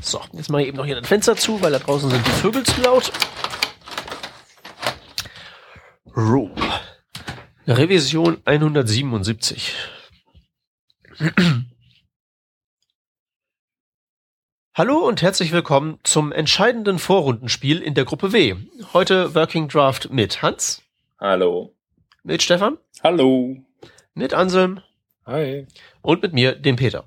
So, jetzt mache ich eben noch hier das Fenster zu, weil da draußen sind die Vögel zu laut. Room. Revision 177. Hallo und herzlich willkommen zum entscheidenden Vorrundenspiel in der Gruppe W. Heute Working Draft mit Hans. Hallo. Mit Stefan. Hallo. Mit Anselm. Hi. Und mit mir, dem Peter.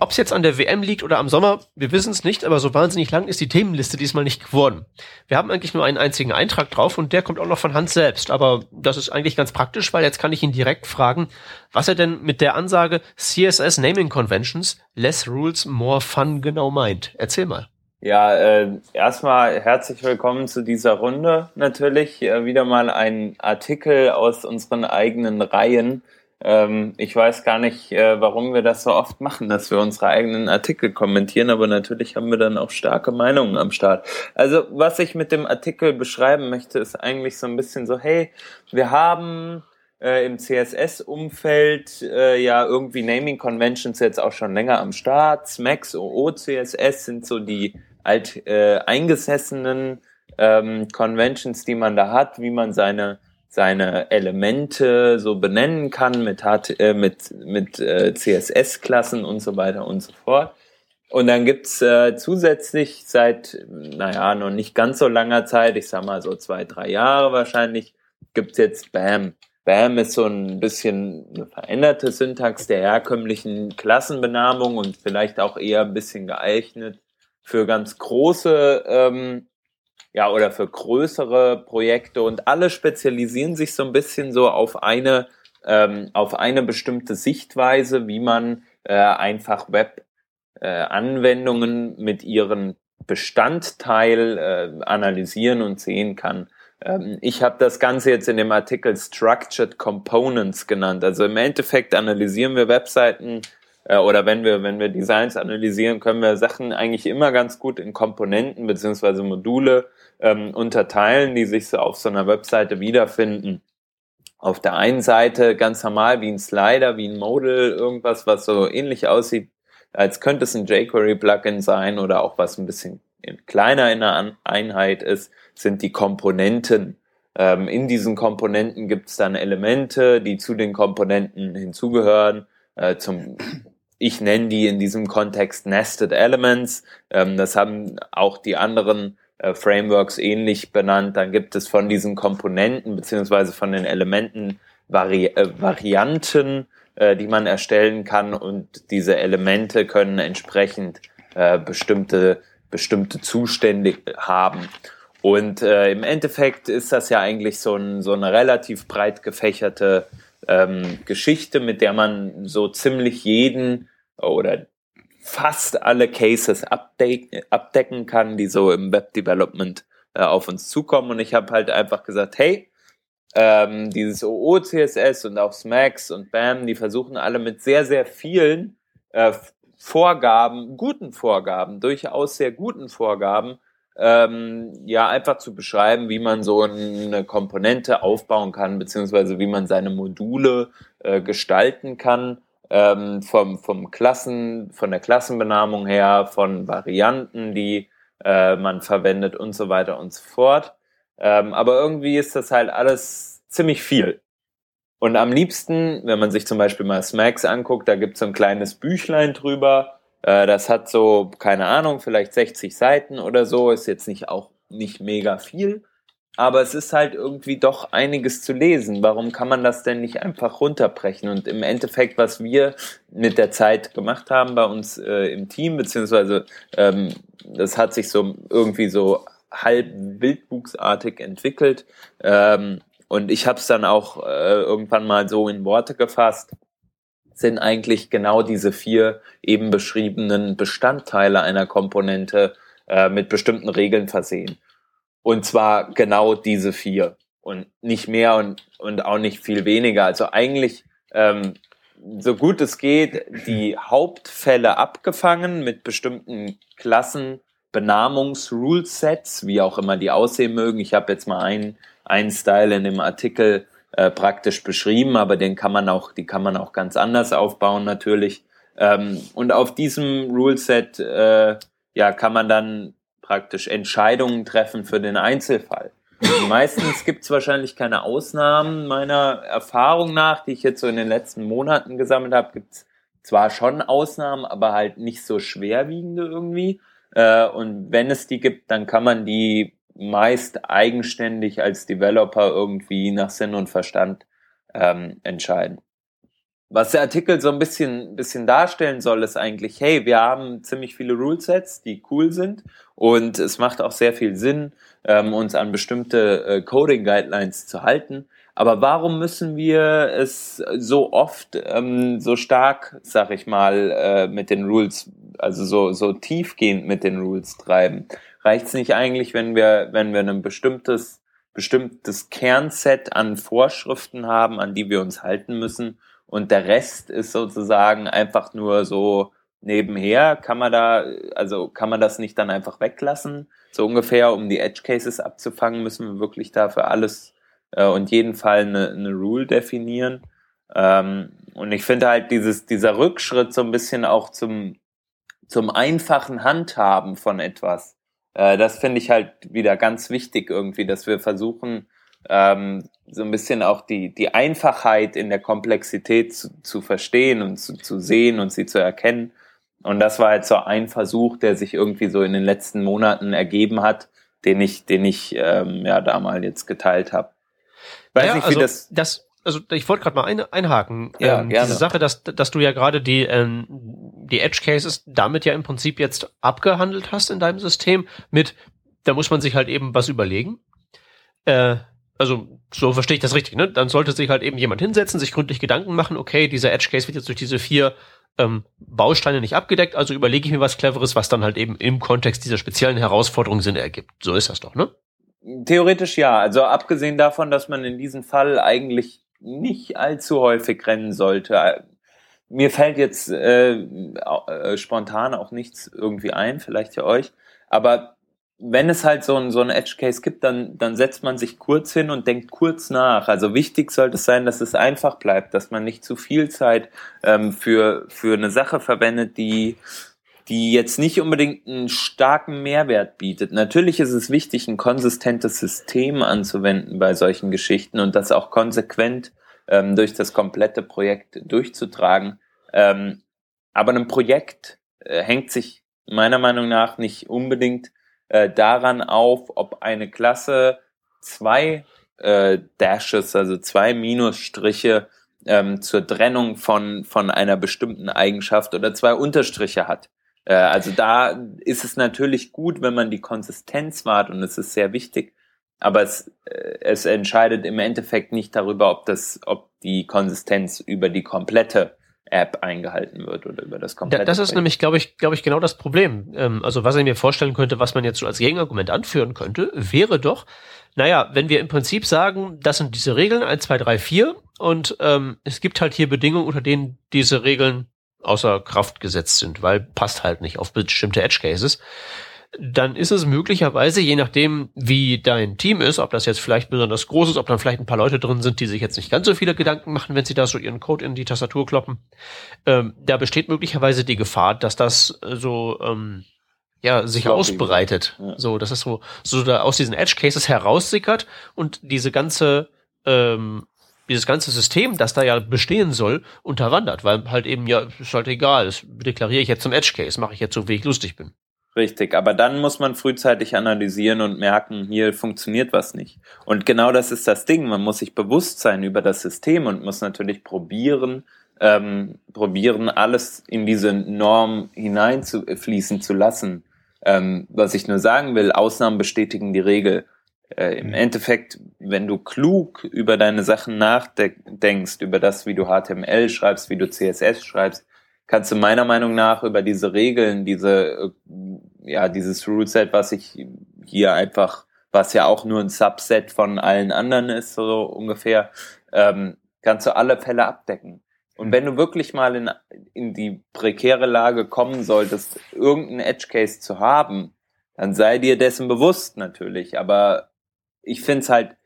Ob es jetzt an der WM liegt oder am Sommer, wir wissen es nicht, aber so wahnsinnig lang ist die Themenliste diesmal nicht geworden. Wir haben eigentlich nur einen einzigen Eintrag drauf und der kommt auch noch von Hans selbst. Aber das ist eigentlich ganz praktisch, weil jetzt kann ich ihn direkt fragen, was er denn mit der Ansage CSS Naming Conventions, Less Rules, More Fun genau meint. Erzähl mal. Ja, äh, erstmal herzlich willkommen zu dieser Runde. Natürlich äh, wieder mal ein Artikel aus unseren eigenen Reihen ähm, ich weiß gar nicht, äh, warum wir das so oft machen, dass wir unsere eigenen Artikel kommentieren, aber natürlich haben wir dann auch starke Meinungen am Start. Also, was ich mit dem Artikel beschreiben möchte, ist eigentlich so ein bisschen so, hey, wir haben äh, im CSS-Umfeld äh, ja irgendwie Naming Conventions jetzt auch schon länger am Start. SMAX, OO, CSS sind so die alt äh, eingesessenen ähm, Conventions, die man da hat, wie man seine seine Elemente so benennen kann mit, äh, mit, mit äh, CSS-Klassen und so weiter und so fort. Und dann gibt's äh, zusätzlich seit, naja, noch nicht ganz so langer Zeit, ich sag mal so zwei, drei Jahre wahrscheinlich, gibt's jetzt BAM. BAM ist so ein bisschen eine veränderte Syntax der herkömmlichen Klassenbenamung und vielleicht auch eher ein bisschen geeignet für ganz große ähm, ja, oder für größere Projekte und alle spezialisieren sich so ein bisschen so auf eine, ähm, auf eine bestimmte Sichtweise, wie man äh, einfach Web-Anwendungen äh, mit ihren Bestandteil äh, analysieren und sehen kann. Ähm, ich habe das Ganze jetzt in dem Artikel Structured Components genannt. Also im Endeffekt analysieren wir Webseiten äh, oder wenn wir, wenn wir Designs analysieren, können wir Sachen eigentlich immer ganz gut in Komponenten beziehungsweise Module ähm, unterteilen, die sich so auf so einer Webseite wiederfinden. Auf der einen Seite ganz normal wie ein Slider, wie ein Modal, irgendwas, was so ähnlich aussieht, als könnte es ein jQuery-Plugin sein oder auch was ein bisschen kleiner in der Einheit ist, sind die Komponenten. Ähm, in diesen Komponenten gibt es dann Elemente, die zu den Komponenten hinzugehören. Äh, zum, ich nenne die in diesem Kontext Nested Elements. Ähm, das haben auch die anderen äh, Frameworks ähnlich benannt. Dann gibt es von diesen Komponenten beziehungsweise von den Elementen Vari äh, Varianten, äh, die man erstellen kann und diese Elemente können entsprechend äh, bestimmte bestimmte Zustände haben. Und äh, im Endeffekt ist das ja eigentlich so, ein, so eine relativ breit gefächerte ähm, Geschichte, mit der man so ziemlich jeden oder fast alle Cases abdecken, kann, die so im Web Development äh, auf uns zukommen. Und ich habe halt einfach gesagt, hey, ähm, dieses OO-CSS und auch SMAX und BAM, die versuchen alle mit sehr, sehr vielen äh, Vorgaben, guten Vorgaben, durchaus sehr guten Vorgaben, ähm, ja, einfach zu beschreiben, wie man so eine Komponente aufbauen kann, beziehungsweise wie man seine Module äh, gestalten kann ähm, vom, vom Klassen, von der Klassenbenamung her, von Varianten, die äh, man verwendet und so weiter und so fort. Ähm, aber irgendwie ist das halt alles ziemlich viel. Und am liebsten, wenn man sich zum Beispiel mal Smacks anguckt, da gibt's so ein kleines Büchlein drüber. Äh, das hat so, keine Ahnung, vielleicht 60 Seiten oder so, ist jetzt nicht auch nicht mega viel aber es ist halt irgendwie doch einiges zu lesen. Warum kann man das denn nicht einfach runterbrechen? Und im Endeffekt, was wir mit der Zeit gemacht haben bei uns äh, im Team, beziehungsweise ähm, das hat sich so irgendwie so halb wildbuchsartig entwickelt. Ähm, und ich habe es dann auch äh, irgendwann mal so in Worte gefasst, sind eigentlich genau diese vier eben beschriebenen Bestandteile einer Komponente äh, mit bestimmten Regeln versehen. Und zwar genau diese vier und nicht mehr und, und auch nicht viel weniger. Also eigentlich ähm, so gut es geht, die Hauptfälle abgefangen mit bestimmten Klassen, Benamungs, Rule Sets, wie auch immer die aussehen mögen. Ich habe jetzt mal einen, einen Style in dem Artikel äh, praktisch beschrieben, aber den kann man auch, die kann man auch ganz anders aufbauen natürlich. Ähm, und auf diesem Rule Set äh, ja, kann man dann praktisch Entscheidungen treffen für den Einzelfall. Meistens gibt es wahrscheinlich keine Ausnahmen. Meiner Erfahrung nach, die ich jetzt so in den letzten Monaten gesammelt habe, gibt es zwar schon Ausnahmen, aber halt nicht so schwerwiegende irgendwie. Äh, und wenn es die gibt, dann kann man die meist eigenständig als Developer irgendwie nach Sinn und Verstand ähm, entscheiden. Was der Artikel so ein bisschen, bisschen darstellen soll, ist eigentlich, hey, wir haben ziemlich viele Rulesets, die cool sind und es macht auch sehr viel Sinn, ähm, uns an bestimmte äh, Coding Guidelines zu halten. Aber warum müssen wir es so oft ähm, so stark, sag ich mal, äh, mit den Rules, also so, so tiefgehend mit den Rules treiben? Reicht es nicht eigentlich, wenn wir, wenn wir ein bestimmtes, bestimmtes Kernset an Vorschriften haben, an die wir uns halten müssen? Und der Rest ist sozusagen einfach nur so nebenher. Kann man da, also kann man das nicht dann einfach weglassen? So ungefähr, um die Edge Cases abzufangen, müssen wir wirklich dafür alles äh, und jeden Fall eine, eine Rule definieren. Ähm, und ich finde halt dieses, dieser Rückschritt so ein bisschen auch zum, zum einfachen Handhaben von etwas. Äh, das finde ich halt wieder ganz wichtig irgendwie, dass wir versuchen, ähm, so ein bisschen auch die, die Einfachheit in der Komplexität zu, zu verstehen und zu, zu sehen und sie zu erkennen. Und das war jetzt so ein Versuch, der sich irgendwie so in den letzten Monaten ergeben hat, den ich, den ich ähm, ja da mal jetzt geteilt habe. Weiß ja, nicht, wie also das, das also ich wollte gerade mal ein, einhaken. Ja, ähm, gerne. Diese Sache, dass, dass du ja gerade die, ähm, die Edge Cases damit ja im Prinzip jetzt abgehandelt hast in deinem System mit, da muss man sich halt eben was überlegen. Äh, also so verstehe ich das richtig, ne? Dann sollte sich halt eben jemand hinsetzen, sich gründlich Gedanken machen, okay, dieser Edge Case wird jetzt durch diese vier ähm, Bausteine nicht abgedeckt, also überlege ich mir was Cleveres, was dann halt eben im Kontext dieser speziellen Herausforderung Sinn ergibt. So ist das doch, ne? Theoretisch ja. Also abgesehen davon, dass man in diesem Fall eigentlich nicht allzu häufig rennen sollte. Mir fällt jetzt äh, äh, spontan auch nichts irgendwie ein, vielleicht für euch. Aber wenn es halt so ein, so ein Edge Case gibt, dann, dann setzt man sich kurz hin und denkt kurz nach. Also wichtig sollte es sein, dass es einfach bleibt, dass man nicht zu viel Zeit ähm, für, für eine Sache verwendet, die die jetzt nicht unbedingt einen starken Mehrwert bietet. Natürlich ist es wichtig, ein konsistentes System anzuwenden bei solchen Geschichten und das auch konsequent ähm, durch das komplette Projekt durchzutragen. Ähm, aber ein Projekt äh, hängt sich meiner Meinung nach nicht unbedingt äh, daran auf, ob eine Klasse zwei äh, Dashes, also zwei Minusstriche ähm, zur Trennung von, von einer bestimmten Eigenschaft oder zwei Unterstriche hat. Äh, also da ist es natürlich gut, wenn man die Konsistenz wahrt und es ist sehr wichtig. Aber es, äh, es entscheidet im Endeffekt nicht darüber, ob das, ob die Konsistenz über die komplette App eingehalten wird oder über das komplette. Das ist Projekt. nämlich, glaube ich, glaube ich, genau das Problem. Ähm, also was ich mir vorstellen könnte, was man jetzt so als Gegenargument anführen könnte, wäre doch, naja, wenn wir im Prinzip sagen, das sind diese Regeln, 1, 2, 3, 4, und ähm, es gibt halt hier Bedingungen, unter denen diese Regeln außer Kraft gesetzt sind, weil passt halt nicht auf bestimmte Edge Cases, dann ist es möglicherweise, je nachdem, wie dein Team ist, ob das jetzt vielleicht besonders groß ist, ob dann vielleicht ein paar Leute drin sind, die sich jetzt nicht ganz so viele Gedanken machen, wenn sie da so ihren Code in die Tastatur kloppen, ähm, da besteht möglicherweise die Gefahr, dass das äh, so ähm, ja sich Glaube ausbreitet, ja. so dass es so so da aus diesen Edge Cases heraussickert und diese ganze ähm, dieses ganze System, das da ja bestehen soll, unterwandert, weil halt eben, ja, ist halt egal, das deklariere ich jetzt zum Edge Case, mache ich jetzt so, wie ich lustig bin. Richtig, aber dann muss man frühzeitig analysieren und merken, hier funktioniert was nicht. Und genau das ist das Ding, man muss sich bewusst sein über das System und muss natürlich probieren, ähm, probieren, alles in diese Norm hineinfließen zu lassen. Ähm, was ich nur sagen will, Ausnahmen bestätigen die Regel. Äh, Im. Endeffekt, wenn du klug über deine Sachen nachdenkst, über das, wie du HTML schreibst, wie du CSS schreibst, kannst du meiner Meinung nach über diese Regeln, diese, äh, ja, dieses Rule-Set, was ich hier einfach, was ja auch nur ein Subset von allen anderen ist, so ungefähr, ähm, kannst du alle Fälle abdecken. Und wenn du wirklich mal in, in die prekäre Lage kommen solltest, irgendeinen Edge Case zu haben, dann sei dir dessen bewusst natürlich. Aber ich finde es halt,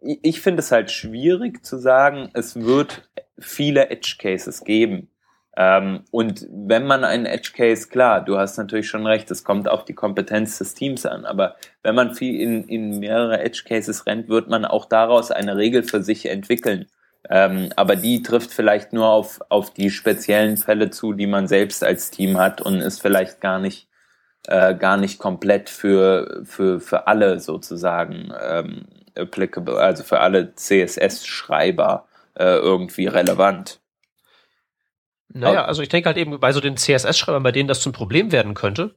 ich finde es halt schwierig zu sagen, es wird viele Edge Cases geben. Ähm, und wenn man einen Edge Case, klar, du hast natürlich schon recht, es kommt auf die Kompetenz des Teams an, aber wenn man viel in, in mehrere Edge Cases rennt, wird man auch daraus eine Regel für sich entwickeln. Ähm, aber die trifft vielleicht nur auf, auf die speziellen Fälle zu, die man selbst als Team hat und ist vielleicht gar nicht, äh, gar nicht komplett für, für, für alle sozusagen ähm, applicable, also für alle CSS-Schreiber äh, irgendwie relevant. Naja, also ich denke halt eben bei so den CSS-Schreibern, bei denen das zum Problem werden könnte.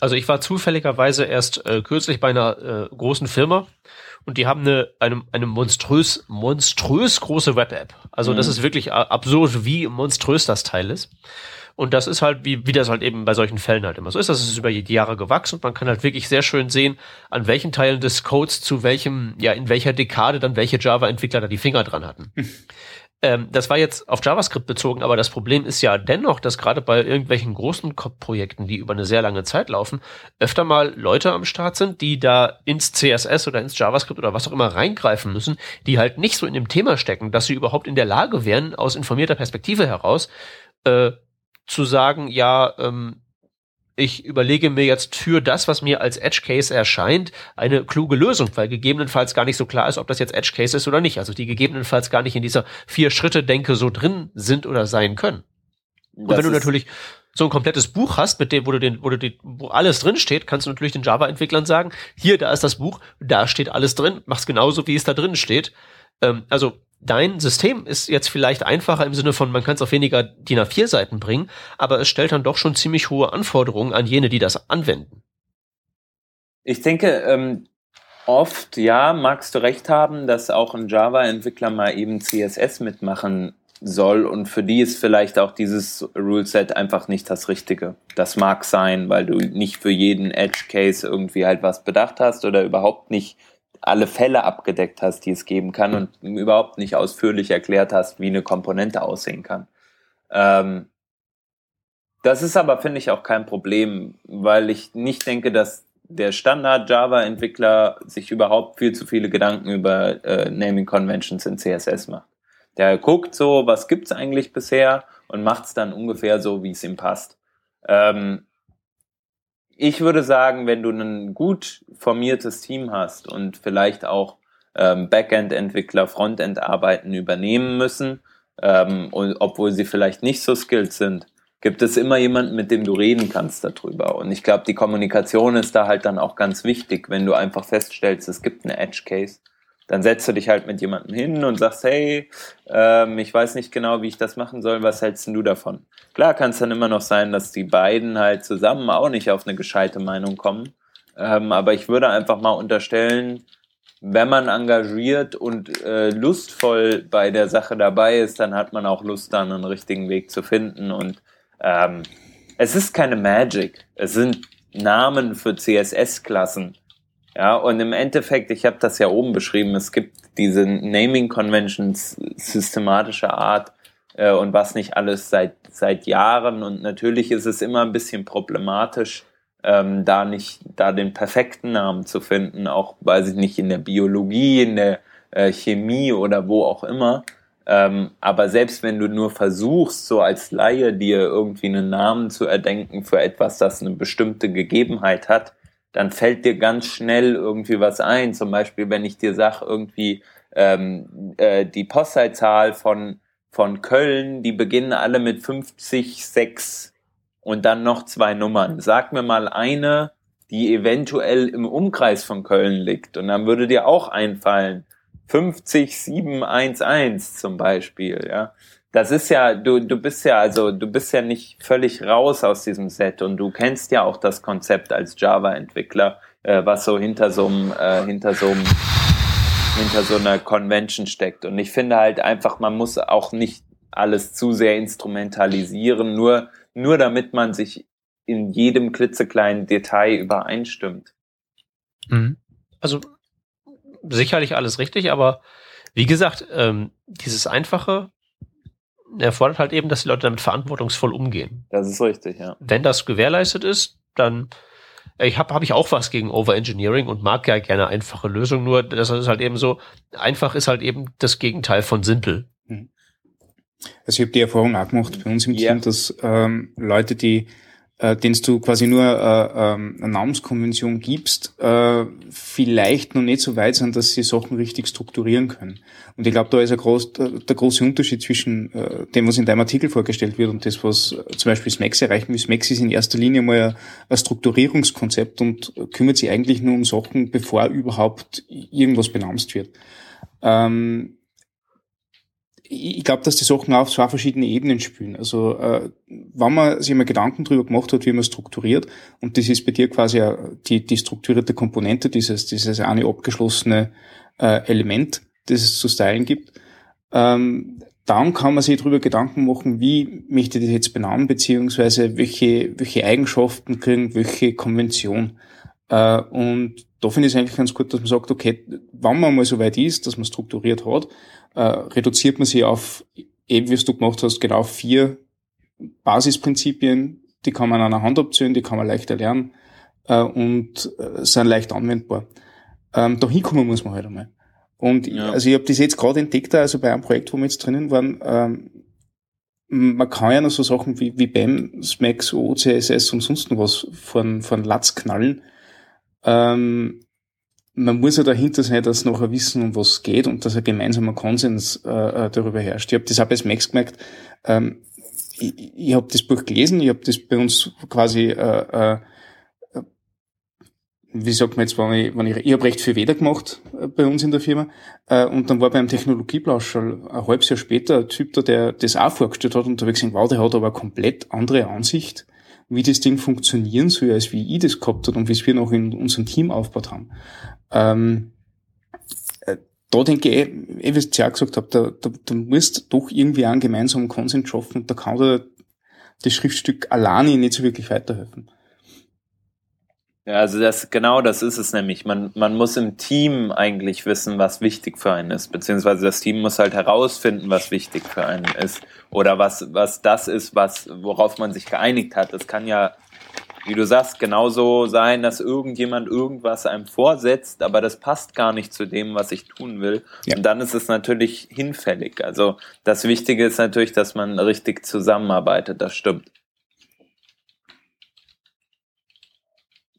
Also ich war zufälligerweise erst äh, kürzlich bei einer äh, großen Firma und die haben eine, eine, eine monströs, monströs große Web-App. Also mhm. das ist wirklich absurd, wie monströs das Teil ist. Und das ist halt, wie, wie das halt eben bei solchen Fällen halt immer so ist. Das ist über die Jahre gewachsen und man kann halt wirklich sehr schön sehen, an welchen Teilen des Codes zu welchem, ja, in welcher Dekade dann welche Java-Entwickler da die Finger dran hatten. Ähm, das war jetzt auf JavaScript bezogen, aber das Problem ist ja dennoch, dass gerade bei irgendwelchen großen Projekten, die über eine sehr lange Zeit laufen, öfter mal Leute am Start sind, die da ins CSS oder ins JavaScript oder was auch immer reingreifen müssen, die halt nicht so in dem Thema stecken, dass sie überhaupt in der Lage wären, aus informierter Perspektive heraus, äh, zu sagen, ja, ähm, ich überlege mir jetzt für das, was mir als Edge Case erscheint, eine kluge Lösung, weil gegebenenfalls gar nicht so klar ist, ob das jetzt Edge Case ist oder nicht. Also die gegebenenfalls gar nicht in dieser vier Schritte Denke so drin sind oder sein können. Und das wenn du natürlich so ein komplettes Buch hast, mit dem, wo du den, wo du den, wo alles drin steht, kannst du natürlich den Java-Entwicklern sagen, hier, da ist das Buch, da steht alles drin, mach's genauso, wie es da drin steht. Ähm, also dein System ist jetzt vielleicht einfacher im Sinne von, man kann es auf weniger DIN A4 Seiten bringen, aber es stellt dann doch schon ziemlich hohe Anforderungen an jene, die das anwenden. Ich denke, ähm, oft, ja, magst du recht haben, dass auch ein Java-Entwickler mal eben CSS mitmachen soll und für die ist vielleicht auch dieses Ruleset einfach nicht das Richtige. Das mag sein, weil du nicht für jeden Edge Case irgendwie halt was bedacht hast oder überhaupt nicht alle Fälle abgedeckt hast, die es geben kann und überhaupt nicht ausführlich erklärt hast, wie eine Komponente aussehen kann. Ähm, das ist aber, finde ich, auch kein Problem, weil ich nicht denke, dass der Standard-Java-Entwickler sich überhaupt viel zu viele Gedanken über äh, Naming Conventions in CSS macht. Der guckt so, was gibt's eigentlich bisher und macht es dann ungefähr so, wie es ihm passt. Ähm, ich würde sagen, wenn du ein gut formiertes Team hast und vielleicht auch ähm, Backend-Entwickler Frontend-Arbeiten übernehmen müssen, ähm, und, obwohl sie vielleicht nicht so skilled sind, gibt es immer jemanden, mit dem du reden kannst darüber. Und ich glaube, die Kommunikation ist da halt dann auch ganz wichtig, wenn du einfach feststellst, es gibt eine Edge Case dann setzt du dich halt mit jemandem hin und sagst, hey, ähm, ich weiß nicht genau, wie ich das machen soll, was hältst du davon? Klar kann es dann immer noch sein, dass die beiden halt zusammen auch nicht auf eine gescheite Meinung kommen. Ähm, aber ich würde einfach mal unterstellen, wenn man engagiert und äh, lustvoll bei der Sache dabei ist, dann hat man auch Lust, dann einen richtigen Weg zu finden. Und ähm, es ist keine Magic. Es sind Namen für CSS-Klassen. Ja, und im Endeffekt, ich habe das ja oben beschrieben, es gibt diese Naming Conventions systematischer Art äh, und was nicht alles seit, seit Jahren. Und natürlich ist es immer ein bisschen problematisch, ähm, da nicht, da den perfekten Namen zu finden, auch weiß ich nicht, in der Biologie, in der äh, Chemie oder wo auch immer. Ähm, aber selbst wenn du nur versuchst, so als Laie dir irgendwie einen Namen zu erdenken für etwas, das eine bestimmte Gegebenheit hat, dann fällt dir ganz schnell irgendwie was ein. Zum Beispiel, wenn ich dir sag, irgendwie ähm, äh, die Postleitzahl von, von Köln, die beginnen alle mit 50, 6 und dann noch zwei Nummern. Sag mir mal eine, die eventuell im Umkreis von Köln liegt. Und dann würde dir auch einfallen, 50, 7, 1, 1 zum Beispiel, ja das ist ja, du, du bist ja, also du bist ja nicht völlig raus aus diesem Set und du kennst ja auch das Konzept als Java-Entwickler, äh, was so hinter so einem, äh, hinter so einem, hinter so einer Convention steckt. Und ich finde halt einfach, man muss auch nicht alles zu sehr instrumentalisieren, nur, nur damit man sich in jedem klitzekleinen Detail übereinstimmt. Mhm. Also sicherlich alles richtig, aber wie gesagt, ähm, dieses einfache, erfordert halt eben, dass die Leute damit verantwortungsvoll umgehen. Das ist richtig, ja. Wenn das gewährleistet ist, dann ich habe hab ich auch was gegen Overengineering und mag ja gerne einfache Lösungen, nur das ist halt eben so, einfach ist halt eben das Gegenteil von simpel. Mhm. Also ich habe die Erfahrung auch gemacht bei uns im ja. Team, dass ähm, Leute, die äh, den du quasi nur äh, ähm, eine Namenskonvention gibst, äh, vielleicht noch nicht so weit sind, dass sie Sachen richtig strukturieren können. Und ich glaube, da ist ein groß, der, große Unterschied zwischen äh, dem, was in deinem Artikel vorgestellt wird und das, was äh, zum Beispiel Smax erreichen will. Smax ist in erster Linie mal ein, ein Strukturierungskonzept und kümmert sich eigentlich nur um Sachen, bevor überhaupt irgendwas benamst wird. Ähm, ich glaube, dass die Sachen auf zwei verschiedene Ebenen spielen. Also äh, wenn man sich mal Gedanken darüber gemacht hat, wie man strukturiert, und das ist bei dir quasi die, die strukturierte Komponente, dieses, dieses eine abgeschlossene äh, Element, das es zu stylen gibt, ähm, dann kann man sich darüber Gedanken machen, wie möchte ich das jetzt benennen, beziehungsweise welche, welche Eigenschaften kriegen, welche Konvention. Äh, und da finde ich es eigentlich ganz gut, dass man sagt, okay, wenn man mal so weit ist, dass man strukturiert hat, äh, reduziert man sie auf, eben wie es du gemacht hast, genau vier Basisprinzipien, die kann man an einer Hand abzählen, die kann man leichter lernen äh, und äh, sind leicht anwendbar. Ähm, da hinkommen muss man halt einmal. Und ja. also ich habe das jetzt gerade entdeckt, also bei einem Projekt, wo wir jetzt drinnen waren, ähm, man kann ja noch so Sachen wie, wie BAM, SMAX, OCSS und sonst noch was von, von Latz knallen. Ähm, man muss ja dahinter sein, dass nachher wissen, um was es geht und dass ein gemeinsamer Konsens äh, äh darüber herrscht. Ich habe das auch bei Smax gemerkt. Ähm, ich ich habe das Buch gelesen, ich habe das bei uns quasi, äh, äh, wie sagt man jetzt, wenn ich, wenn ich, ich habe recht viel Weder gemacht äh, bei uns in der Firma äh, und dann war beim Technologieplausch ein halbes Jahr später ein Typ da, der das auch vorgestellt hat und da habe ich gesehen, wow, der hat aber eine komplett andere Ansicht wie das Ding funktionieren soll, als wie ich das gehabt habe und wie es wir noch in unserem Team aufgebaut haben. Ähm, äh, da denke ich, eh, wie ich es ja gesagt habe, da, da, da musst doch irgendwie einen gemeinsamen Konsens schaffen und da kann dir das Schriftstück alleine nicht so wirklich weiterhelfen. Ja, also das genau das ist es nämlich. Man, man muss im Team eigentlich wissen, was wichtig für einen ist, beziehungsweise das Team muss halt herausfinden, was wichtig für einen ist oder was was das ist, was worauf man sich geeinigt hat. Es kann ja, wie du sagst, genauso sein, dass irgendjemand irgendwas einem vorsetzt, aber das passt gar nicht zu dem, was ich tun will. Ja. Und dann ist es natürlich hinfällig. Also das Wichtige ist natürlich, dass man richtig zusammenarbeitet. Das stimmt.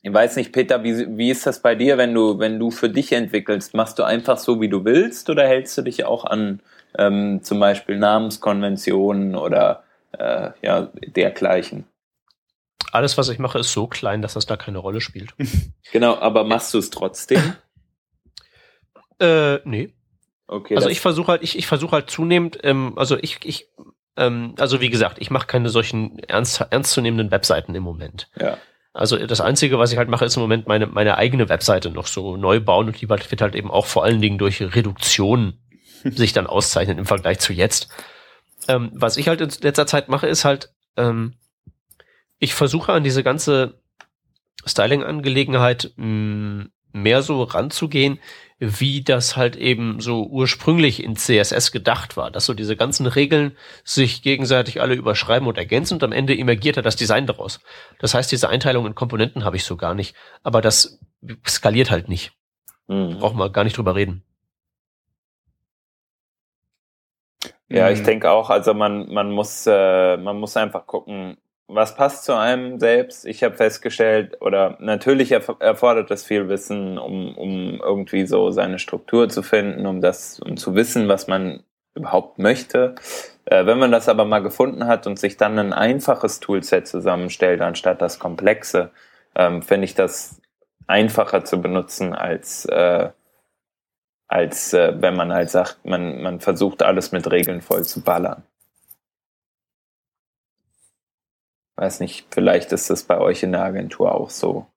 Ich weiß nicht, Peter, wie, wie ist das bei dir, wenn du, wenn du für dich entwickelst? Machst du einfach so, wie du willst, oder hältst du dich auch an ähm, zum Beispiel Namenskonventionen oder äh, ja, dergleichen? Alles, was ich mache, ist so klein, dass das da keine Rolle spielt. genau, aber machst du es trotzdem? äh, nee. Okay. Also ich versuche halt, ich, ich versuche halt zunehmend, ähm, also ich, ich, ähm, also wie gesagt, ich mache keine solchen ernst, ernstzunehmenden Webseiten im Moment. Ja. Also das Einzige, was ich halt mache, ist im Moment meine, meine eigene Webseite noch so neu bauen und die wird halt eben auch vor allen Dingen durch Reduktion sich dann auszeichnen im Vergleich zu jetzt. Ähm, was ich halt in letzter Zeit mache, ist halt, ähm, ich versuche an diese ganze Styling-Angelegenheit mm, mehr so ranzugehen, wie das halt eben so ursprünglich in CSS gedacht war, dass so diese ganzen Regeln sich gegenseitig alle überschreiben und ergänzen und am Ende emergiert er das Design daraus. Das heißt, diese Einteilung in Komponenten habe ich so gar nicht, aber das skaliert halt nicht. Mhm. Brauchen wir gar nicht drüber reden. Ja, ich mhm. denke auch, also man, man muss, äh, man muss einfach gucken, was passt zu einem selbst? Ich habe festgestellt, oder natürlich erf erfordert das viel Wissen, um, um irgendwie so seine Struktur zu finden, um das, um zu wissen, was man überhaupt möchte. Äh, wenn man das aber mal gefunden hat und sich dann ein einfaches Toolset zusammenstellt, anstatt das komplexe, ähm, finde ich das einfacher zu benutzen als, äh, als äh, wenn man halt sagt, man, man versucht alles mit Regeln voll zu ballern. Weiß nicht, vielleicht ist das bei euch in der Agentur auch so,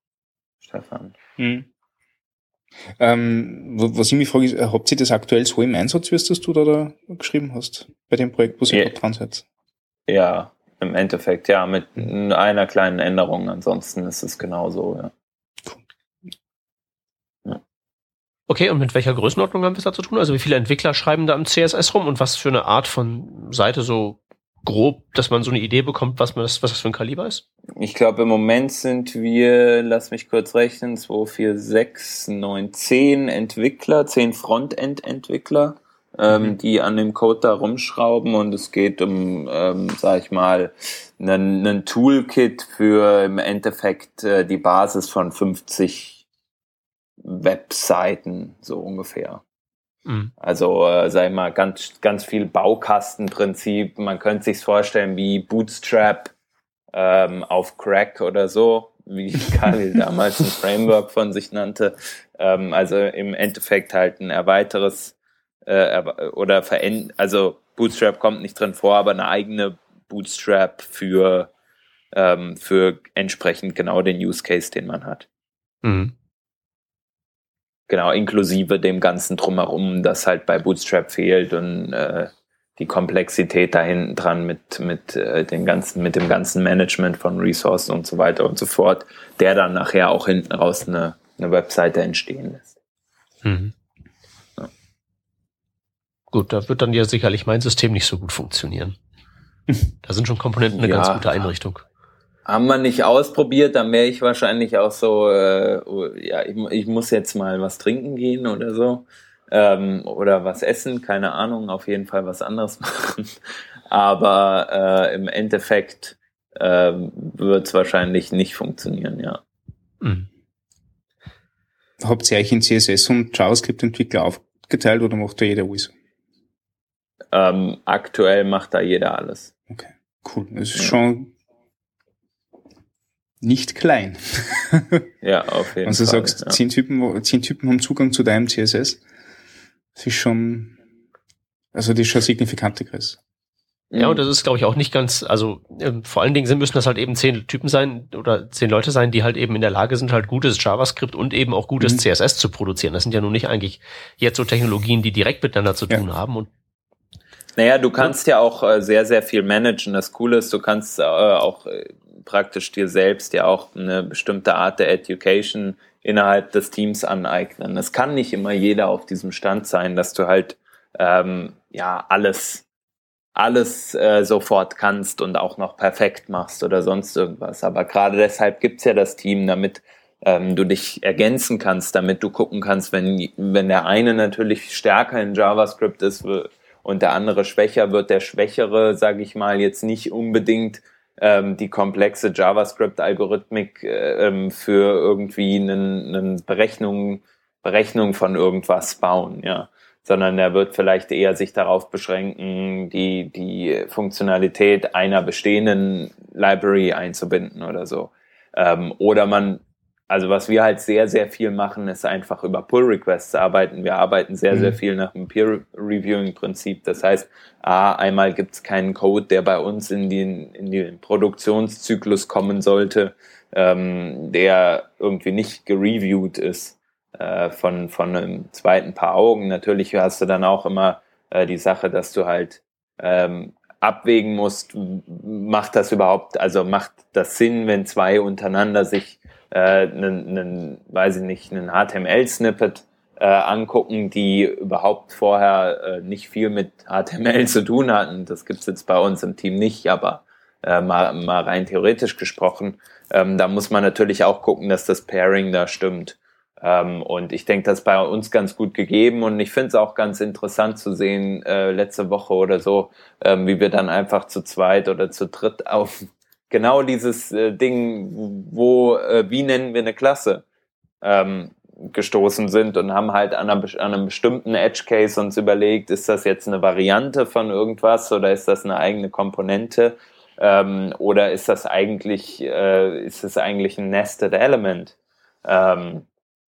Stefan. Hm. Ähm, was ich mich frage, ist, habt ihr das aktuell so im Einsatz, wie es das du da, da geschrieben hast, bei dem Projekt, wo ihr ja. dran seid? Ja, im Endeffekt, ja, mit hm. einer kleinen Änderung. Ansonsten ist es genauso, ja. Okay, und mit welcher Größenordnung haben wir es da zu tun? Also wie viele Entwickler schreiben da am CSS rum und was für eine Art von Seite so grob, dass man so eine Idee bekommt, was, man das, was das für ein Kaliber ist? Ich glaube, im Moment sind wir, lass mich kurz rechnen, 2, 4, 6, 9, 10 Entwickler, 10 Frontend-Entwickler. ähm, mhm. die an dem Code da rumschrauben und es geht um, ähm, sag ich mal, einen, einen Toolkit für im Endeffekt äh, die Basis von 50 Webseiten, so ungefähr. Mhm. Also, äh, sag ich mal, ganz, ganz viel Baukastenprinzip. Man könnte sich vorstellen wie Bootstrap ähm, auf Crack oder so, wie Kali damals ein Framework von sich nannte. Ähm, also im Endeffekt halt ein erweiteres äh, oder verändert, also Bootstrap kommt nicht drin vor, aber eine eigene Bootstrap für, ähm, für entsprechend genau den Use Case, den man hat. Mhm. Genau, inklusive dem ganzen drumherum, das halt bei Bootstrap fehlt und äh, die Komplexität da hinten dran mit, mit, äh, den ganzen, mit dem ganzen Management von Ressourcen und so weiter und so fort, der dann nachher auch hinten raus eine, eine Webseite entstehen lässt. Mhm. Gut, da wird dann ja sicherlich mein System nicht so gut funktionieren. Da sind schon Komponenten eine ja, ganz gute Einrichtung. Haben wir nicht ausprobiert, dann wäre ich wahrscheinlich auch so, äh, oh, ja, ich, ich, muss jetzt mal was trinken gehen oder so. Ähm, oder was essen, keine Ahnung, auf jeden Fall was anderes machen. Aber äh, im Endeffekt äh, wird es wahrscheinlich nicht funktionieren, ja. Mhm. Habt ihr euch in CSS und JavaScript-Entwickler aufgeteilt oder macht da jeder alles? Ähm, aktuell macht da jeder alles. Okay, cool. Das ist ja. schon nicht klein. ja, auf jeden Fall. Also sagst, ja. zehn Typen, zehn Typen haben Zugang zu deinem CSS. Das ist schon, also das ist schon signifikante Größe. Ja, und das ist, glaube ich, auch nicht ganz, also ähm, vor allen Dingen müssen das halt eben zehn Typen sein oder zehn Leute sein, die halt eben in der Lage sind, halt gutes JavaScript und eben auch gutes mhm. CSS zu produzieren. Das sind ja nun nicht eigentlich jetzt so Technologien, die direkt miteinander zu tun ja. haben. Und naja, du kannst ja auch äh, sehr, sehr viel managen. Das Coole ist, du kannst äh, auch äh, praktisch dir selbst ja auch eine bestimmte Art der Education innerhalb des Teams aneignen. Es kann nicht immer jeder auf diesem Stand sein, dass du halt ähm, ja alles alles äh, sofort kannst und auch noch perfekt machst oder sonst irgendwas. Aber gerade deshalb gibt's ja das Team, damit ähm, du dich ergänzen kannst, damit du gucken kannst, wenn, wenn der eine natürlich stärker in JavaScript ist, und der andere schwächer wird der Schwächere, sage ich mal, jetzt nicht unbedingt ähm, die komplexe JavaScript-Algorithmik äh, ähm, für irgendwie einen Berechnung, Berechnung von irgendwas bauen, ja. Sondern er wird vielleicht eher sich darauf beschränken, die, die Funktionalität einer bestehenden Library einzubinden oder so. Ähm, oder man also was wir halt sehr, sehr viel machen, ist einfach über Pull-Requests arbeiten. Wir arbeiten sehr, mhm. sehr viel nach dem Peer-Reviewing-Prinzip. Das heißt, A, einmal gibt es keinen Code, der bei uns in den, in den Produktionszyklus kommen sollte, ähm, der irgendwie nicht gereviewt ist äh, von, von einem zweiten Paar Augen. Natürlich hast du dann auch immer äh, die Sache, dass du halt ähm, abwägen musst, macht das überhaupt, also macht das Sinn, wenn zwei untereinander sich einen, einen, weiß ich nicht, einen HTML-Snippet äh, angucken, die überhaupt vorher äh, nicht viel mit HTML zu tun hatten. Das gibt's jetzt bei uns im Team nicht, aber äh, mal, mal rein theoretisch gesprochen. Ähm, da muss man natürlich auch gucken, dass das Pairing da stimmt. Ähm, und ich denke, das ist bei uns ganz gut gegeben und ich finde es auch ganz interessant zu sehen, äh, letzte Woche oder so, ähm, wie wir dann einfach zu zweit oder zu dritt auf genau dieses äh, Ding, wo, äh, wie nennen wir eine Klasse, ähm, gestoßen sind und haben halt an, einer, an einem bestimmten Edge Case uns überlegt, ist das jetzt eine Variante von irgendwas oder ist das eine eigene Komponente ähm, oder ist das eigentlich äh, ist es eigentlich ein nested Element? Ähm,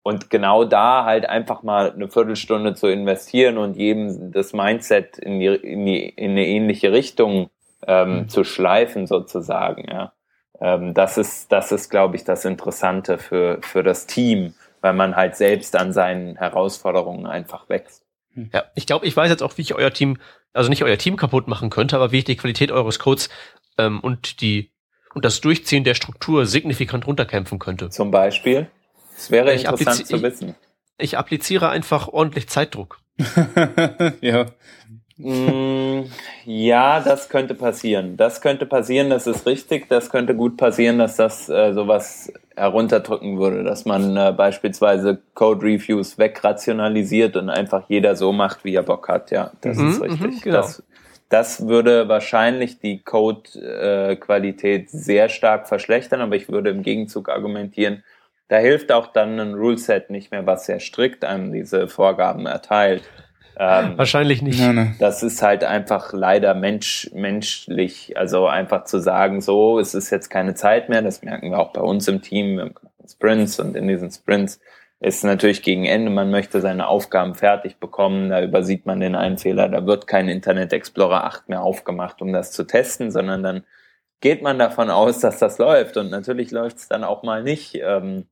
und genau da halt einfach mal eine Viertelstunde zu investieren und jedem das Mindset in, die, in, die, in eine ähnliche Richtung ähm, mhm. zu schleifen sozusagen. Ja. Ähm, das ist, das ist, glaube ich, das Interessante für, für das Team, weil man halt selbst an seinen Herausforderungen einfach wächst. Hm. Ja, ich glaube, ich weiß jetzt auch, wie ich euer Team, also nicht euer Team kaputt machen könnte, aber wie ich die Qualität eures Codes ähm, und die und das Durchziehen der Struktur signifikant runterkämpfen könnte. Zum Beispiel? Es wäre ich interessant zu wissen. Ich, ich appliziere einfach ordentlich Zeitdruck. ja, ja, das könnte passieren. Das könnte passieren, das ist richtig. Das könnte gut passieren, dass das äh, sowas herunterdrücken würde, dass man äh, beispielsweise Code Reviews wegrationalisiert und einfach jeder so macht, wie er Bock hat. Ja, das mhm, ist richtig. Mhm, genau. das, das würde wahrscheinlich die Code-Qualität äh, sehr stark verschlechtern, aber ich würde im Gegenzug argumentieren, da hilft auch dann ein Rule-Set nicht mehr, was sehr strikt einem diese Vorgaben erteilt. Ähm, Wahrscheinlich nicht. Das ist halt einfach leider mensch, menschlich. Also einfach zu sagen, so, es ist jetzt keine Zeit mehr, das merken wir auch bei uns im Team, im Sprints und in diesen Sprints ist natürlich gegen Ende, man möchte seine Aufgaben fertig bekommen, da übersieht man den einen Fehler, da wird kein Internet Explorer 8 mehr aufgemacht, um das zu testen, sondern dann geht man davon aus, dass das läuft und natürlich läuft es dann auch mal nicht. Ähm,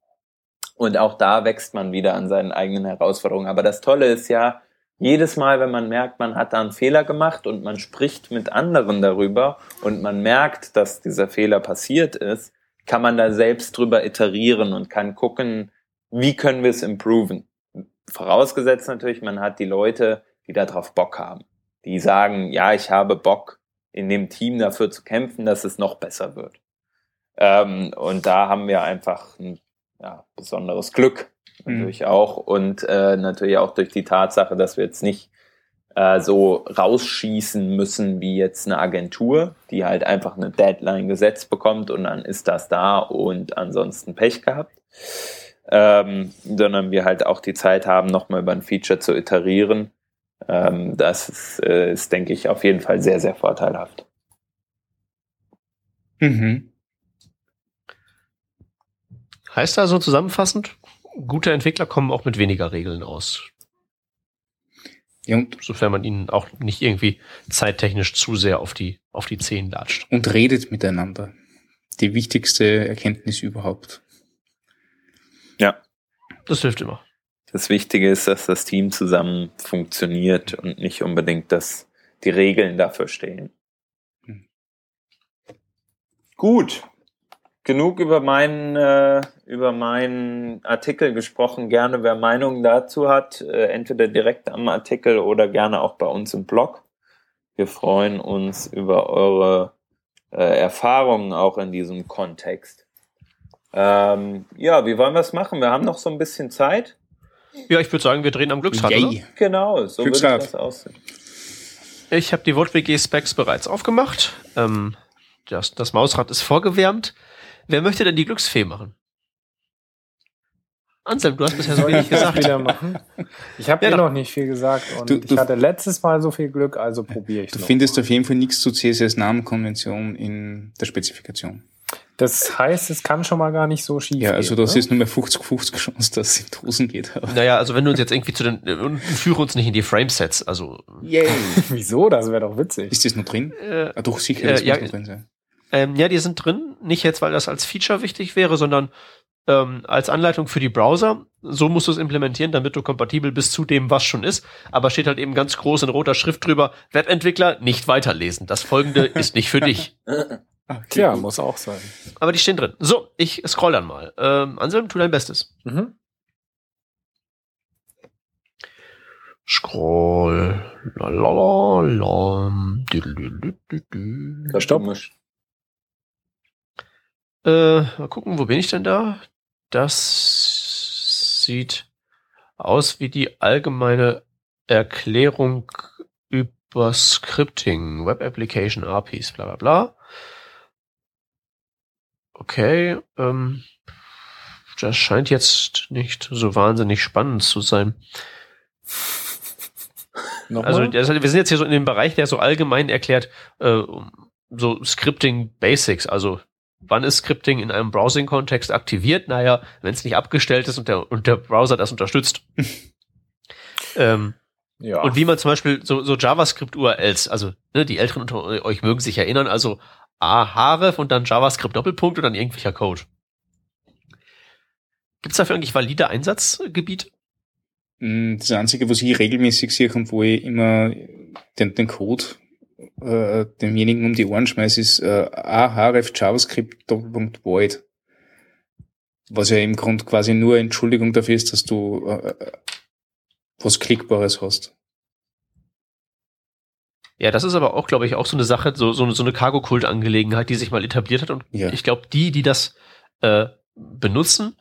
und auch da wächst man wieder an seinen eigenen Herausforderungen. Aber das Tolle ist ja, jedes Mal, wenn man merkt, man hat da einen Fehler gemacht und man spricht mit anderen darüber und man merkt, dass dieser Fehler passiert ist, kann man da selbst drüber iterieren und kann gucken, wie können wir es improven. Vorausgesetzt natürlich, man hat die Leute, die darauf Bock haben. Die sagen, ja, ich habe Bock, in dem Team dafür zu kämpfen, dass es noch besser wird. Ähm, und da haben wir einfach ein ja, besonderes Glück, natürlich mhm. auch. Und äh, natürlich auch durch die Tatsache, dass wir jetzt nicht äh, so rausschießen müssen wie jetzt eine Agentur, die halt einfach eine Deadline gesetzt bekommt und dann ist das da und ansonsten Pech gehabt. Ähm, sondern wir halt auch die Zeit haben, nochmal über ein Feature zu iterieren. Ähm, das ist, äh, ist, denke ich, auf jeden Fall sehr, sehr vorteilhaft. Mhm. Heißt also zusammenfassend, gute Entwickler kommen auch mit weniger Regeln aus. Ja, und Sofern man ihnen auch nicht irgendwie zeittechnisch zu sehr auf die, auf die Zehen latscht. Und redet miteinander. Die wichtigste Erkenntnis überhaupt. Ja. Das hilft immer. Das Wichtige ist, dass das Team zusammen funktioniert und nicht unbedingt, dass die Regeln dafür stehen. Hm. Gut genug über meinen, äh, über meinen Artikel gesprochen. Gerne, wer Meinungen dazu hat, äh, entweder direkt am Artikel oder gerne auch bei uns im Blog. Wir freuen uns über eure äh, Erfahrungen auch in diesem Kontext. Ähm, ja, wie wollen wir es machen? Wir haben noch so ein bisschen Zeit. Ja, ich würde sagen, wir drehen am Glücksrad. Yay. Genau, so Glücksrad. würde das aussehen. Ich habe die WortWG Specs bereits aufgemacht. Ähm, das, das Mausrad ist vorgewärmt. Wer möchte denn die Glücksfee machen? Anselm, du hast bisher so wenig gesagt. Wieder machen? Ich habe ja, eh noch nicht viel gesagt und du, du, ich hatte letztes Mal so viel Glück, also probiere ich Du findest mal. auf jeden Fall nichts zu CSS-Namenkonvention in der Spezifikation. Das heißt, es kann schon mal gar nicht so schief Ja, also das ne? ist nur mehr 50-50 Chance, dass es in Dosen geht. Aber. Naja, also wenn du uns jetzt irgendwie zu den, äh, führe uns nicht in die Framesets, also. Yay. Wieso? Das wäre doch witzig. Ist das noch drin? Äh, ah, doch, sicher, das äh, ja, noch drin sein. Ähm, ja, die sind drin. Nicht jetzt, weil das als Feature wichtig wäre, sondern ähm, als Anleitung für die Browser. So musst du es implementieren, damit du kompatibel bist zu dem, was schon ist. Aber steht halt eben ganz groß in roter Schrift drüber, Webentwickler nicht weiterlesen. Das folgende ist nicht für dich. Tja, muss auch sein. Aber die stehen drin. So, ich scroll dann mal. Ähm, Anselm, tu dein Bestes. Mhm. Scroll. Lalalala. Stopp. Äh, mal gucken, wo bin ich denn da? Das sieht aus wie die allgemeine Erklärung über Scripting, Web Application APIs, bla bla bla. Okay, ähm, das scheint jetzt nicht so wahnsinnig spannend zu sein. also das, wir sind jetzt hier so in dem Bereich, der so allgemein erklärt, äh, so Scripting Basics, also wann ist Scripting in einem Browsing-Kontext aktiviert? Naja, wenn es nicht abgestellt ist und der, und der Browser das unterstützt. ähm, ja. Und wie man zum Beispiel so, so JavaScript-URLs, also ne, die Älteren unter euch mögen sich erinnern, also A, Href und dann JavaScript Doppelpunkt und dann irgendwelcher Code. Gibt es dafür eigentlich valide Einsatzgebiete? Mm, das Einzige, was ich regelmäßig sehe und wo ich immer den, den Code äh, demjenigen um die Ohren schmeiße, ist äh, ahref JavaScript Doppelpunkt Void. Was ja im Grund quasi nur Entschuldigung dafür ist, dass du äh, äh was Klickbares hast. Ja, das ist aber auch, glaube ich, auch so eine Sache, so, so, so eine Cargo-Kult-Angelegenheit, die sich mal etabliert hat. Und ja. ich glaube, die, die das äh, benutzen,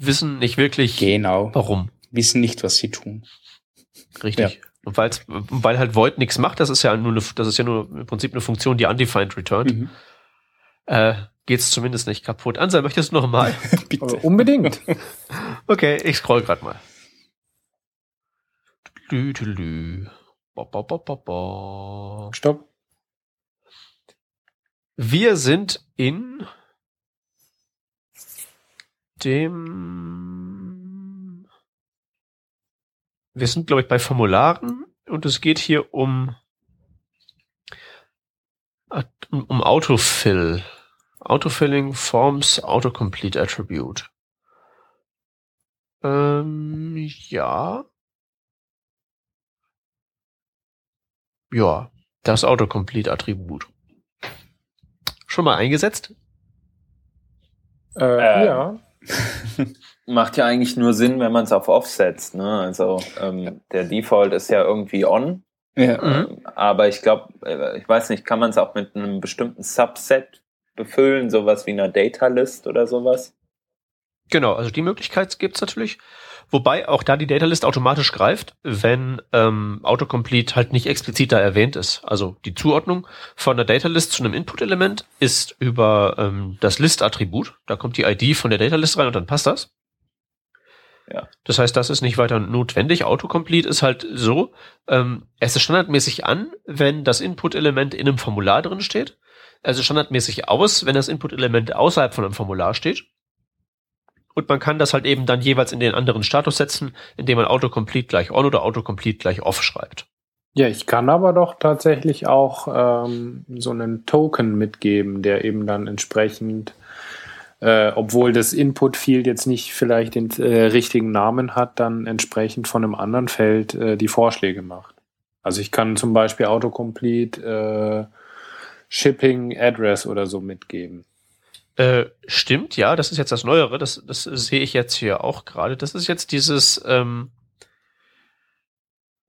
wissen nicht wirklich, genau. warum. Wissen nicht, was sie tun. Richtig. Ja. Und weil's, weil halt Void nichts macht, das ist ja nur eine, das ist ja nur im Prinzip eine Funktion, die undefined returnt. Mhm. Äh, geht's zumindest nicht kaputt. Ansa, möchtest du noch mal? Bitte. unbedingt. okay, ich scroll grad mal. Lü, lü, lü. Stopp. Wir sind in dem. Wir sind, glaube ich, bei Formularen und es geht hier um um Autofill. Autofilling Forms Autocomplete Attribute. Ähm, ja. Ja, das Autocomplete-Attribut. Schon mal eingesetzt? Äh, äh, ja. Macht ja eigentlich nur Sinn, wenn man es auf Off setzt. Ne? Also ähm, der Default ist ja irgendwie on. Ja. Mhm. Aber ich glaube, äh, ich weiß nicht, kann man es auch mit einem bestimmten Subset befüllen, sowas wie einer Data List oder sowas? Genau, also die Möglichkeit gibt's natürlich. Wobei auch da die Data List automatisch greift, wenn ähm, Autocomplete halt nicht explizit da erwähnt ist. Also die Zuordnung von der Data List zu einem Input-Element ist über ähm, das List-Attribut. Da kommt die ID von der Data List rein und dann passt das. Ja. Das heißt, das ist nicht weiter notwendig. Autocomplete ist halt so, ähm, es ist standardmäßig an, wenn das Input-Element in einem Formular drin steht. Also standardmäßig aus, wenn das Input-Element außerhalb von einem Formular steht. Und man kann das halt eben dann jeweils in den anderen Status setzen, indem man Autocomplete gleich on oder Autocomplete gleich off schreibt. Ja, ich kann aber doch tatsächlich auch ähm, so einen Token mitgeben, der eben dann entsprechend, äh, obwohl das Input-Field jetzt nicht vielleicht den äh, richtigen Namen hat, dann entsprechend von einem anderen Feld äh, die Vorschläge macht. Also ich kann zum Beispiel Autocomplete äh, Shipping Address oder so mitgeben. Äh, stimmt, ja, das ist jetzt das Neuere, das, das sehe ich jetzt hier auch gerade. Das ist jetzt dieses, ähm,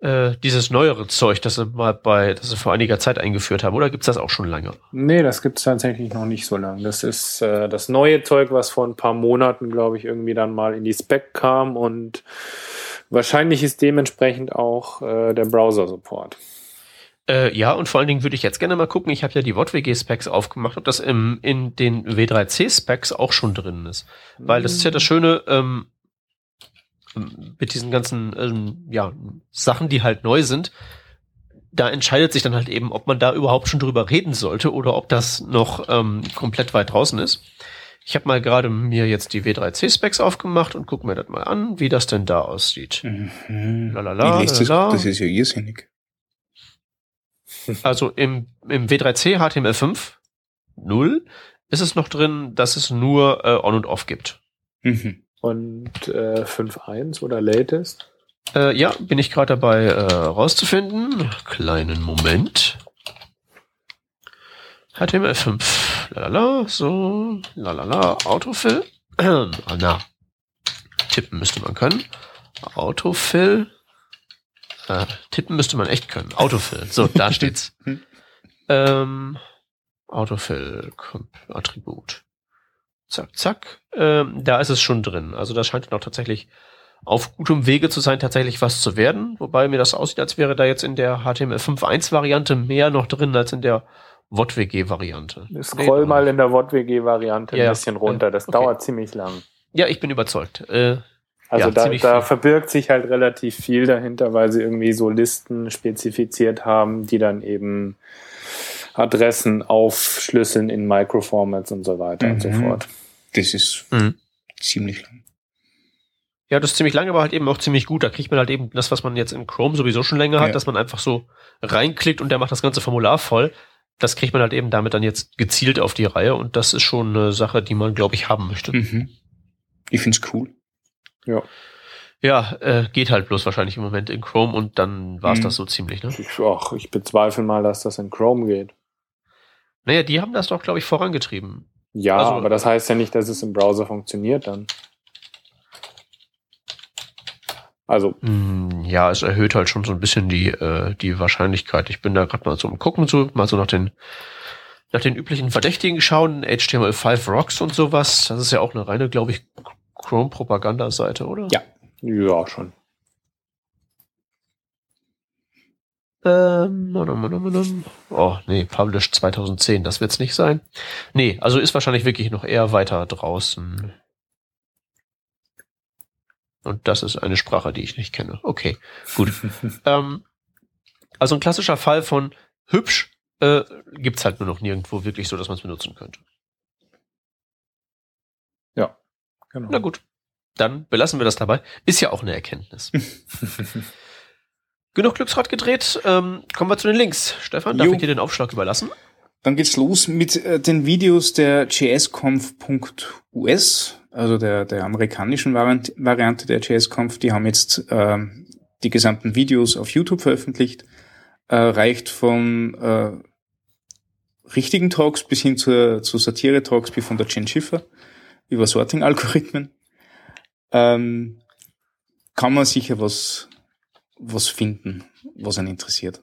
äh, dieses neuere Zeug, das sie mal bei, das sie vor einiger Zeit eingeführt haben, oder gibt's das auch schon lange? Nee, das gibt's tatsächlich noch nicht so lange. Das ist äh, das neue Zeug, was vor ein paar Monaten, glaube ich, irgendwie dann mal in die Spec kam und wahrscheinlich ist dementsprechend auch äh, der Browser-Support. Äh, ja, und vor allen Dingen würde ich jetzt gerne mal gucken, ich habe ja die WOTWG-Specs aufgemacht, ob das im, in den W3C-Specs auch schon drin ist. Weil das ist ja das Schöne, ähm, mit diesen ganzen ähm, ja, Sachen, die halt neu sind, da entscheidet sich dann halt eben, ob man da überhaupt schon drüber reden sollte oder ob das noch ähm, komplett weit draußen ist. Ich habe mal gerade mir jetzt die W3C-Specs aufgemacht und gucke mir das mal an, wie das denn da aussieht. Mhm. Lalala, lässt das, das ist ja irrsinnig. Also im, im W3C HTML5 0 ist es noch drin, dass es nur äh, On und Off gibt. Mhm. Und äh, 5.1 oder Latest? Äh, ja, bin ich gerade dabei äh, rauszufinden. Kleinen Moment. HTML5. Lalala, so, lalala, Autofill. ah, na. Tippen müsste man können. Autofill. Äh, tippen müsste man echt können. Autofill. So, da steht's. ähm, Autofill, Attribut. Zack, zack. Ähm, da ist es schon drin. Also das scheint auch tatsächlich auf gutem Wege zu sein, tatsächlich was zu werden. Wobei mir das aussieht, als wäre da jetzt in der HTML5.1-Variante mehr noch drin als in der WOTWG-Variante. Scroll mal in der WOTWG-Variante ja, ein bisschen runter. Das okay. dauert ziemlich lang. Ja, ich bin überzeugt. Äh, also ja, da, da verbirgt sich halt relativ viel dahinter, weil sie irgendwie so Listen spezifiziert haben, die dann eben Adressen aufschlüsseln in Microformats und so weiter mhm. und so mhm. fort. Das ist mhm. ziemlich lang. Ja, das ist ziemlich lang, aber halt eben auch ziemlich gut. Da kriegt man halt eben das, was man jetzt in Chrome sowieso schon länger hat, ja. dass man einfach so reinklickt und der macht das ganze Formular voll. Das kriegt man halt eben damit dann jetzt gezielt auf die Reihe und das ist schon eine Sache, die man, glaube ich, haben möchte. Mhm. Ich find's cool. Ja. Ja, äh, geht halt bloß wahrscheinlich im Moment in Chrome und dann war es hm. das so ziemlich, ne? Ich, ach, ich bezweifle mal, dass das in Chrome geht. Naja, die haben das doch, glaube ich, vorangetrieben. Ja, also, aber das heißt ja nicht, dass es im Browser funktioniert dann. Also. Hm, ja, es erhöht halt schon so ein bisschen die, äh, die Wahrscheinlichkeit. Ich bin da gerade mal so am gucken, so, mal so nach den, nach den üblichen Verdächtigen schauen, HTML5 Rocks und sowas. Das ist ja auch eine reine, glaube ich, Chrome-Propaganda-Seite, oder? Ja. Ja, schon. Ähm, oh, nee, Published 2010, das wird's nicht sein. Nee, also ist wahrscheinlich wirklich noch eher weiter draußen. Und das ist eine Sprache, die ich nicht kenne. Okay, gut. ähm, also ein klassischer Fall von hübsch äh, gibt's halt nur noch nirgendwo wirklich so, dass man es benutzen könnte. Ja, genau. Na gut, dann belassen wir das dabei. Ist ja auch eine Erkenntnis. Genug Glücksrad gedreht. Ähm, kommen wir zu den Links. Stefan, darf jo. ich dir den Aufschlag überlassen? Dann geht's los mit äh, den Videos der jsconf.us, also der, der amerikanischen Variante, Variante der JSConf. Die haben jetzt äh, die gesamten Videos auf YouTube veröffentlicht. Äh, reicht von äh, richtigen Talks bis hin zur, zu Satire-Talks wie von der Jen Schiffer über Sorting-Algorithmen. Ähm, kann man sicher was, was finden, was einen interessiert.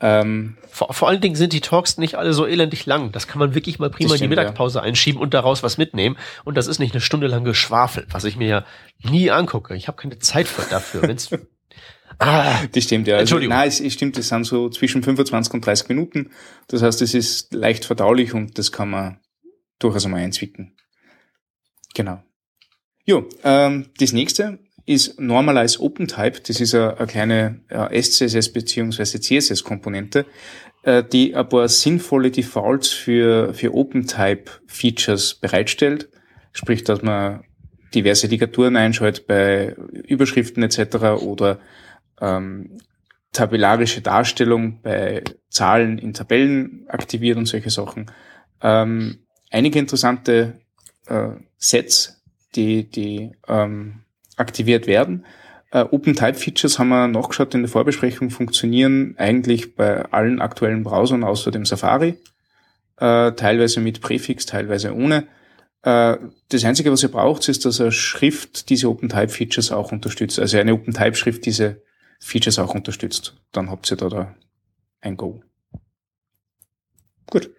Ähm, vor, vor allen Dingen sind die Talks nicht alle so elendig lang. Das kann man wirklich mal prima stimmt, in die Mittagspause ja. einschieben und daraus was mitnehmen. Und das ist nicht eine Stunde lang Geschwafel, was ich mir ja nie angucke. Ich habe keine Zeit für dafür. Wenn's, ah, das stimmt ja. Also, Entschuldigung. Nein, es, es stimmt, das sind so zwischen 25 und 30 Minuten. Das heißt, es ist leicht verdaulich und das kann man durchaus einmal einzwicken. Genau. Jo, ähm, das nächste ist Normalize OpenType. Das ist eine, eine kleine SCSS bzw. CSS-Komponente, äh, die ein paar sinnvolle Defaults für, für OpenType-Features bereitstellt. Sprich, dass man diverse Ligaturen einschaltet bei Überschriften etc. oder ähm, tabellarische Darstellung bei Zahlen in Tabellen aktiviert und solche Sachen. Ähm, einige interessante äh, Sets, die, die ähm, aktiviert werden. Äh, Open-Type-Features haben wir nachgeschaut in der Vorbesprechung, funktionieren eigentlich bei allen aktuellen Browsern außer dem Safari, äh, teilweise mit Präfix, teilweise ohne. Äh, das Einzige, was ihr braucht, ist, dass eine Schrift diese Open-Type-Features auch unterstützt, also eine Open-Type-Schrift diese Features auch unterstützt. Dann habt ihr da, da ein Go. Gut.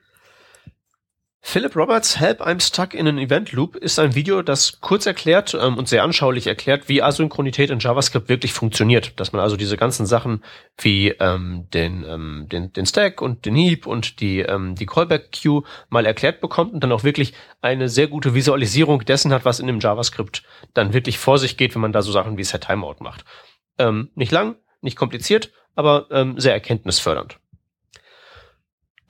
Philip Roberts Help I'm Stuck in an Event Loop ist ein Video, das kurz erklärt ähm, und sehr anschaulich erklärt, wie Asynchronität in JavaScript wirklich funktioniert. Dass man also diese ganzen Sachen wie ähm, den, ähm, den, den Stack und den Heap und die, ähm, die Callback-Queue mal erklärt bekommt und dann auch wirklich eine sehr gute Visualisierung dessen hat, was in dem JavaScript dann wirklich vor sich geht, wenn man da so Sachen wie Set Timeout macht. Ähm, nicht lang, nicht kompliziert, aber ähm, sehr erkenntnisfördernd.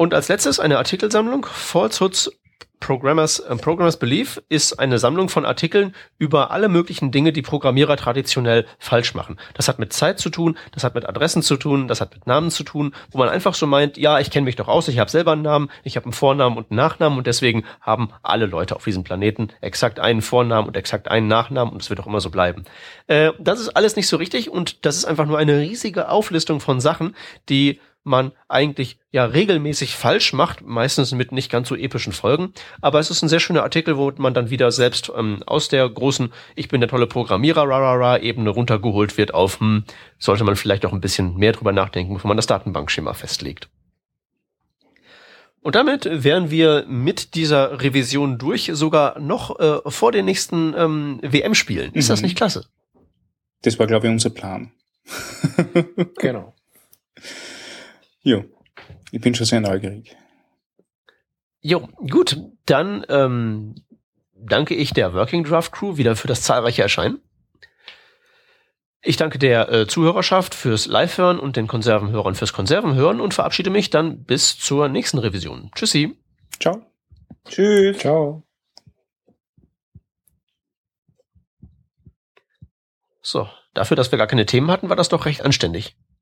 Und als letztes eine Artikelsammlung. Falsehoods Programmers, äh, Programmers Belief ist eine Sammlung von Artikeln über alle möglichen Dinge, die Programmierer traditionell falsch machen. Das hat mit Zeit zu tun, das hat mit Adressen zu tun, das hat mit Namen zu tun, wo man einfach so meint, ja, ich kenne mich doch aus, ich habe selber einen Namen, ich habe einen Vornamen und einen Nachnamen und deswegen haben alle Leute auf diesem Planeten exakt einen Vornamen und exakt einen Nachnamen und es wird auch immer so bleiben. Äh, das ist alles nicht so richtig und das ist einfach nur eine riesige Auflistung von Sachen, die man eigentlich ja regelmäßig falsch macht, meistens mit nicht ganz so epischen Folgen. Aber es ist ein sehr schöner Artikel, wo man dann wieder selbst ähm, aus der großen Ich bin der tolle Programmierer rarara Ebene runtergeholt wird auf hm, sollte man vielleicht auch ein bisschen mehr drüber nachdenken, bevor man das Datenbankschema festlegt. Und damit wären wir mit dieser Revision durch, sogar noch äh, vor den nächsten ähm, WM-Spielen. Ist mhm. das nicht klasse? Das war, glaube ich, unser Plan. genau. Jo, ich bin schon sehr neugierig. Jo, gut, dann ähm, danke ich der Working Draft Crew wieder für das zahlreiche Erscheinen. Ich danke der äh, Zuhörerschaft fürs Live-Hören und den Konservenhörern fürs Konservenhören und verabschiede mich dann bis zur nächsten Revision. Tschüssi. Ciao. Tschüss. Ciao. So, dafür, dass wir gar keine Themen hatten, war das doch recht anständig.